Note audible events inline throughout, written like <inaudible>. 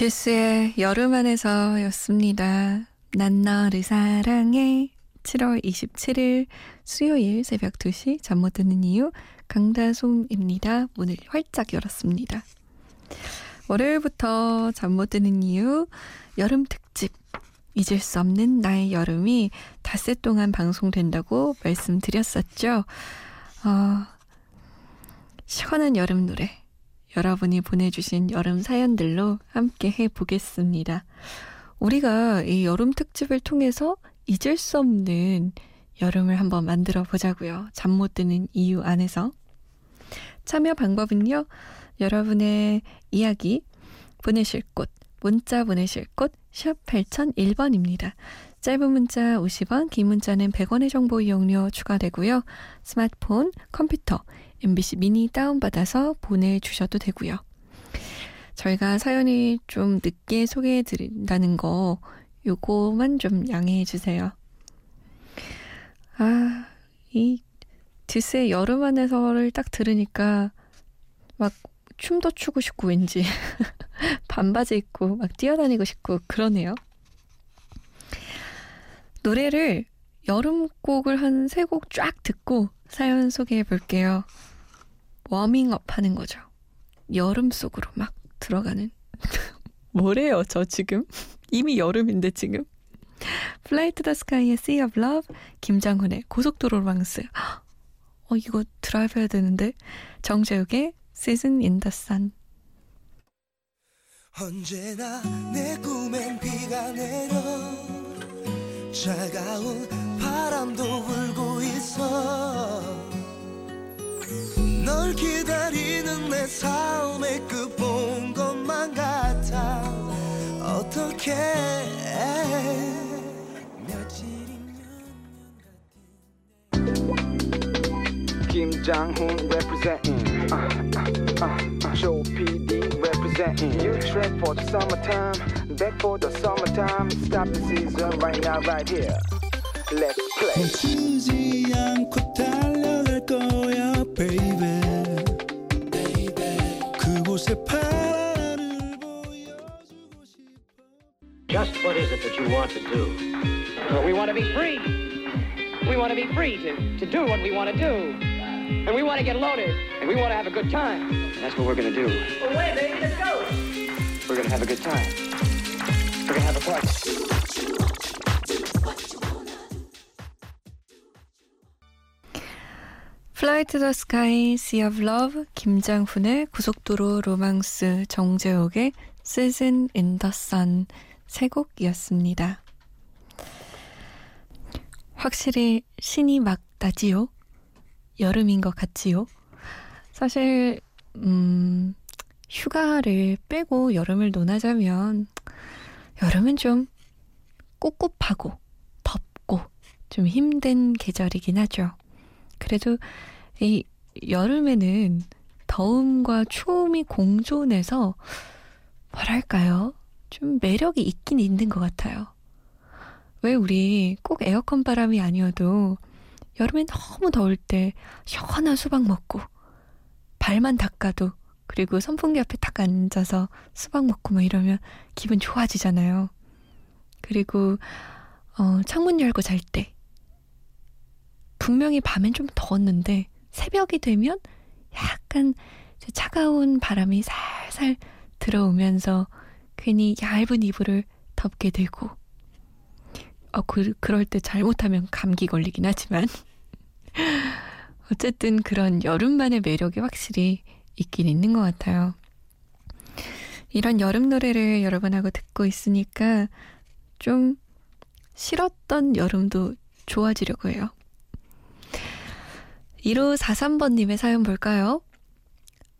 듀스의 여름 안에서였습니다. 난 너를 사랑해. 7월 27일 수요일 새벽 2시 잠 못 드는 이유 강다솜입니다. 문을 활짝 열었습니다. 월요일부터 잠 못 드는 이유 여름 특집 잊을 수 없는 나의 여름이 닷새 동안 방송된다고 말씀드렸었죠. 어, 시원한 여름 노래 여러분이 보내주신 여름 사연들로 함께 해보겠습니다. 우리가 이 여름 특집을 통해서 잊을 수 없는 여름을 한번 만들어 보자고요. 잠 못 드는 이유 안에서. 참여 방법은요. 여러분의 이야기 보내실 곳, 문자 보내실 곳, 샵 8001번입니다. 짧은 문자 50원, 긴 문자는 100원의 정보 이용료 추가되고요. 스마트폰, 컴퓨터, MBC 미니 다운받아서 보내주셔도 되고요. 저희가 사연이 좀 늦게 소개해 드린다는 거 요거만 좀 양해해 주세요. 아, 이 디스의 여름 안에서를 딱 들으니까 막 춤도 추고 싶고 왠지 <laughs> 반바지 입고 막 뛰어다니고 싶고 그러네요. 노래를 여름 곡을 한 세 곡 쫙 듣고 사연 소개해 볼게요. 워밍업 하는 거죠. 여름 속으로 막 들어가는. <laughs> 뭐래요, 저 지금? <laughs> 이미 여름인데 지금. 플라이 투더 스카이의 Sea of Love, 김장훈의 고속도로 로망스. <gasps> 어, 이거 드라이브 해야 되는데. 정재욱의 Season in the Sun. 언제나 내 꿈엔 비가 내려 차가운 바람도 불고 있어 널 기다리는 내 삶의 끝본 것만 같아 어떻게 김장훈 representing uh, uh, uh, Joe PD representing You trip for the summertime Back for the summertime Stop the season right now right here Let's play what is it that you want to do? Well, we want to be free. We want to be free to, to do what we want to do. And we want to get loaded. And we want to have a good time. And that's what we're going to do. Well, wait, baby, let's go. We're going to have a good time. We're going to have a party. 플라이 투 더 스카이, Sea of Love, 김장훈의 고속도로 로망스, 정재욱의 Season in the Sun 세 곡이었습니다. 확실히 신이 막 나지요? 여름인 것 같지요? 사실, 음, 휴가를 빼고 여름을 논하자면, 여름은 좀 꿉꿉하고 덥고 좀 힘든 계절이긴 하죠. 그래도 이 여름에는 더움과 추움이 공존해서 뭐랄까요? 좀 매력이 있긴 있는 것 같아요. 왜 우리 꼭 에어컨 바람이 아니어도 여름에 너무 더울 때 시원한 수박 먹고 발만 닦아도 그리고 선풍기 앞에 딱 앉아서 수박 먹고 뭐 이러면 기분 좋아지잖아요. 그리고 어, 창문 열고 잘 때 분명히 밤엔 좀 더웠는데 새벽이 되면 약간 차가운 바람이 살살 들어오면서 괜히 얇은 이불을 덮게 되고 어, 그, 그럴 때 잘못하면 감기 걸리긴 하지만 <laughs> 어쨌든 그런 여름만의 매력이 확실히 있긴 있는 것 같아요. 이런 여름 노래를 여러분하고 듣고 있으니까 좀 싫었던 여름도 좋아지려고 해요. 1543번님의 사연 볼까요?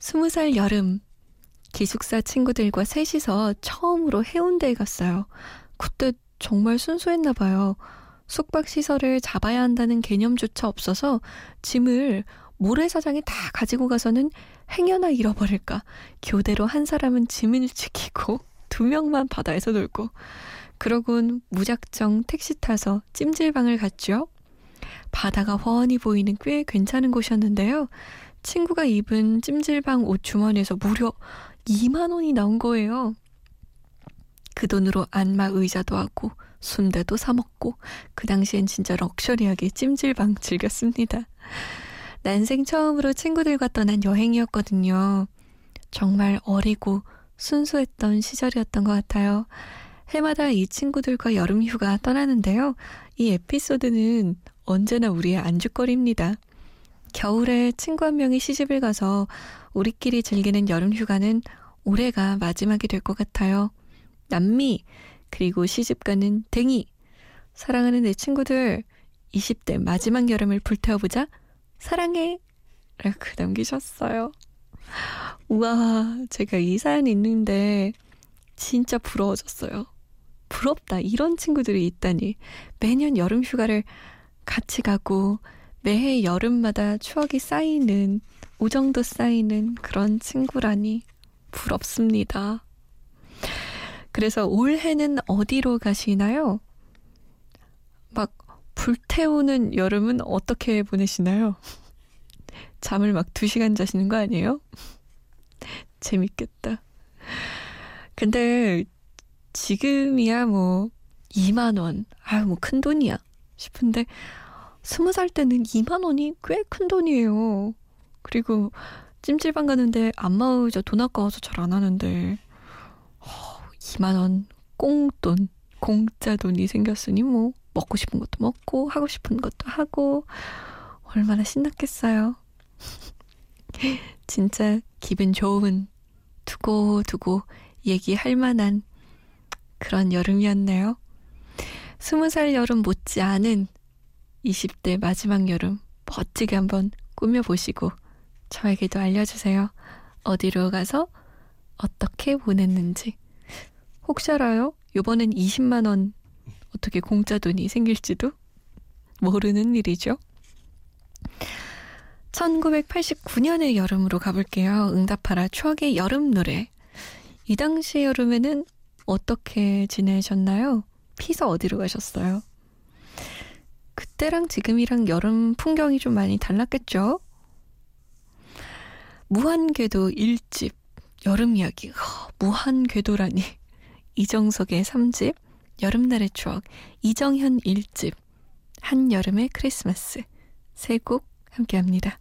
20살 여름, 기숙사 친구들과 셋이서 처음으로 해운대에 갔어요. 그때 정말 순수했나 봐요. 숙박시설을 잡아야 한다는 개념조차 없어서 짐을 모래사장에 다 가지고 가서는 행여나 잃어버릴까. 교대로 한 사람은 짐을 지키고 <laughs> 두 명만 바다에서 놀고 그러곤 무작정 택시 타서 찜질방을 갔죠. 바다가 훤히 보이는 꽤 괜찮은 곳이었는데요. 친구가 입은 찜질방 옷 주머니에서 무려 2만 원이 나온 거예요. 그 돈으로 안마 의자도 하고 순대도 사 먹고 그 당시엔 진짜 럭셔리하게 찜질방 즐겼습니다. 난생 처음으로 친구들과 떠난 여행이었거든요. 정말 어리고 순수했던 시절이었던 것 같아요. 해마다 이 친구들과 여름 휴가 떠나는데요. 이 에피소드는 언제나 우리의 안주거리입니다. 겨울에 친구 한 명이 시집을 가서 우리끼리 즐기는 여름 휴가는 올해가 마지막이 될 것 같아요. 남미, 그리고 시집가는 댕이. 사랑하는 내 친구들, 20대 마지막 여름을 불태워보자. 사랑해. 라고 남기셨어요. 우와, 제가 이 사연 있는데 진짜 부러워졌어요. 부럽다. 이런 친구들이 있다니. 매년 여름 휴가를 같이 가고 매해 여름마다 추억이 쌓이는, 우정도 쌓이는 그런 친구라니 부럽습니다. 그래서 올해는 어디로 가시나요? 막 불태우는 여름은 어떻게 보내시나요? 잠을 막두 시간 자시는 거 아니에요? <laughs> 재밌겠다. 근데 지금이야 뭐 2만 원, 아유 뭐 큰 돈이야 싶은데 스무 살 때는 2만 원이 꽤 큰 돈이에요. 그리고 찜질방 가는데 안마의자 돈 아까워서 잘 안 하는데 2만 원 꽁돈 공짜 돈이 생겼으니 뭐 먹고 싶은 것도 먹고 하고 싶은 것도 하고 얼마나 신났겠어요. <laughs> 진짜 기분 좋은 두고 두고 얘기할 만한 그런 여름이었네요. 스무 살 여름 못지 않은 20대 마지막 여름 멋지게 한번 꾸며보시고 저에게도 알려주세요. 어디로 가서 어떻게 보냈는지. 혹시 알아요? 요번엔 20만원 어떻게 공짜 돈이 생길지도 모르는 일이죠. 1989년의 여름으로 가볼게요. 응답하라 추억의 여름 노래. 이 당시 여름에는 어떻게 지내셨나요? 피서 어디로 가셨어요? 그때랑 지금이랑 여름 풍경이 좀 많이 달랐겠죠? 무한궤도 1집 여름 이야기 무한궤도라니 <laughs> 이정석의 3집 여름날의 추억 이정현 1집 한여름의 크리스마스 세 곡 함께합니다.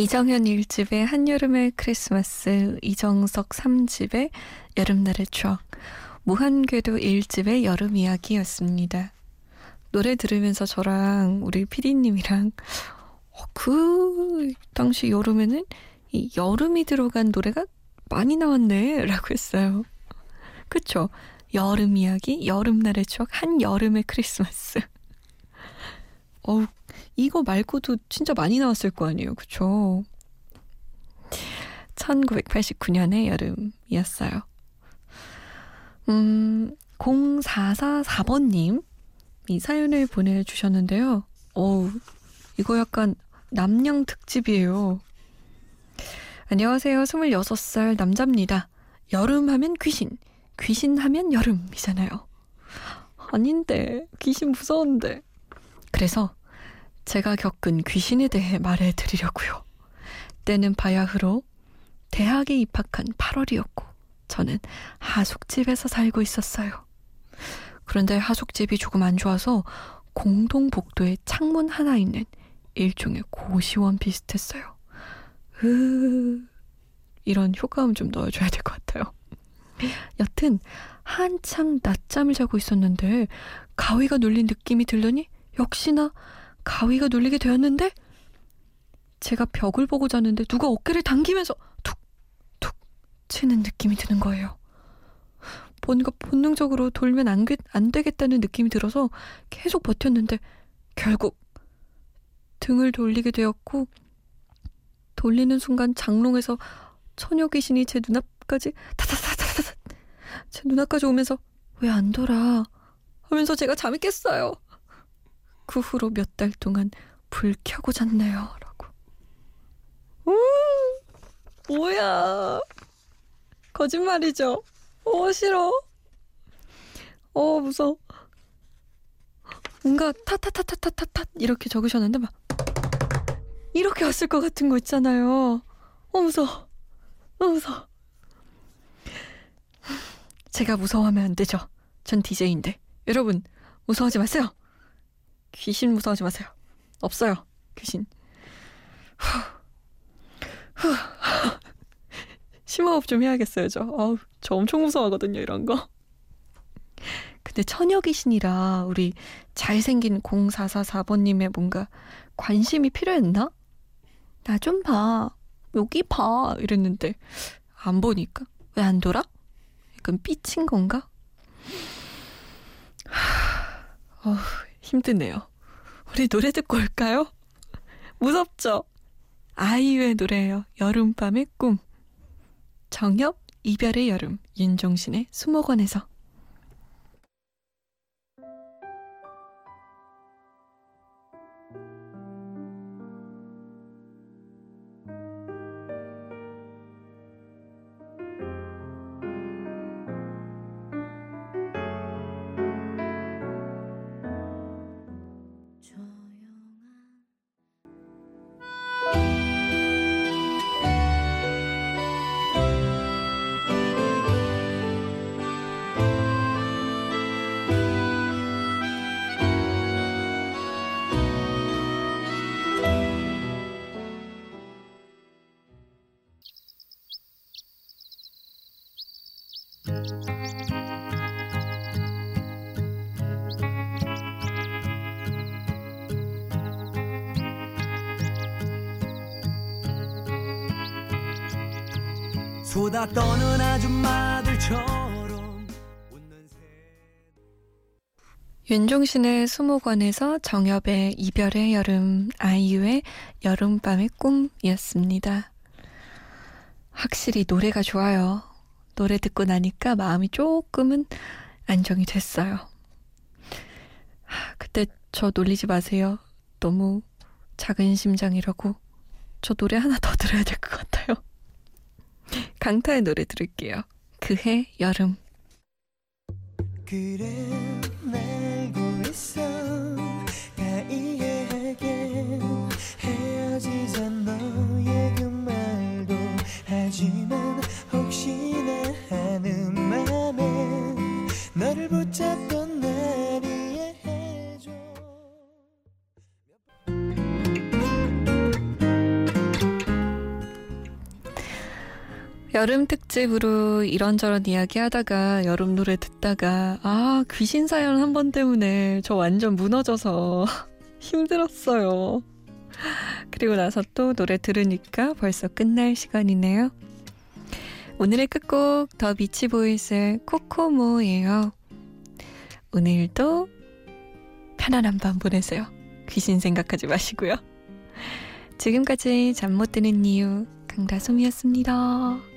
이정현 1집의 한여름의 크리스마스, 이정석 3집의 여름날의 추억, 무한궤도 1집의 여름 이야기였습니다. 노래 들으면서 저랑 우리 피디님이랑 어, 그 당시 여름에는 이 여름이 들어간 노래가 많이 나왔네 라고 했어요. 그쵸? 여름 이야기, 여름날의 추억, 한여름의 크리스마스. 어우, 이거 말고도 진짜 많이 나왔을 거 아니에요. 그쵸? 1989년의 여름이었어요. 음, 0444번님, 이 사연을 보내주셨는데요. 어우, 이거 약간 남양 특집이에요. 안녕하세요. 26살 남자입니다. 여름 하면 귀신, 귀신 하면 여름이잖아요. 아닌데, 귀신 무서운데. 그래서 제가 겪은 귀신에 대해 말해 드리려고요. 때는 바야흐로 대학에 입학한 8월이었고 저는 하숙집에서 살고 있었어요. 그런데 하숙집이 조금 안 좋아서 공동 복도에 창문 하나 있는 일종의 고시원 비슷했어요. 으, 이런 효과음 좀 넣어줘야 될 것 같아요. 여튼 한창 낮잠을 자고 있었는데 가위가 눌린 느낌이 들더니 역시나 가위가 눌리게 되었는데 제가 벽을 보고 자는데 누가 어깨를 당기면서 툭툭 치는 느낌이 드는 거예요. 뭔가 본능적으로 돌면 안, 안 되겠다는 느낌이 들어서 계속 버텼는데 결국 등을 돌리게 되었고 돌리는 순간 장롱에서 처녀 귀신이 제 눈앞까지 타타타타타 제 눈앞까지 오면서 왜 안 돌아 하면서 제가 잠이 깼어요. 그 후로 몇 달 동안 불 켜고 잤네요. 라고. 음, 뭐야. 거짓말이죠. 어, 싫어. 어, 무서워. 뭔가 타타타타타타타 이렇게 적으셨는데 막 이렇게 왔을 것 같은 거 있잖아요. 어, 무서워. 어, 무서워. 제가 무서워하면 안 되죠. 전 DJ인데. 여러분, 무서워하지 마세요. 귀신 무서워하지 마세요. 없어요. 귀신. 심호흡 좀 해야겠어요, 저. 어우, 저 엄청 무서워하거든요, 이런 거. 근데 처녀 귀신이라 우리 잘생긴 0444번님의 뭔가 관심이 필요했나? 나 좀 봐. 여기 봐. 이랬는데, 안 보니까. 왜 안 돌아? 약간 삐친 건가? 어, 힘드네요. 우리 노래 듣고 올까요? 무섭죠? 아이유의 노래예요. 여름밤의 꿈. 정엽, 이별의 여름, 윤종신의 수목원에서. 쏟아 떠는 아줌마들처럼 윤종신의 수목원에서 정엽의 이별의 여름, 아이유의 여름밤의 꿈이었습니다. 확실히 노래가 좋아요. 노래 듣고 나니까 마음이 조금은 안정이 됐어요. 그때 저 놀리지 마세요. 너무 작은 심장이라고. 저 노래 하나 더 들어야 될 것 같아요. 강타의 노래 들을게요. 그해 여름. 그래 알고 있어 다 이해하게 헤어지자 너의 그 말도 하지만 혹시나 하는 맘에 너를 붙잡던 여름 특집으로 이런저런 이야기 하다가 여름 노래 듣다가 아 귀신 사연 한 번 때문에 저 완전 무너져서 <laughs> 힘들었어요. 그리고 나서 또 노래 들으니까 벌써 끝날 시간이네요. 오늘의 끝곡 더 비치보이스의 코코모예요. 오늘도 편안한 밤 보내세요. 귀신 생각하지 마시고요. 지금까지 잠 못 드는 이유 강다솜이었습니다.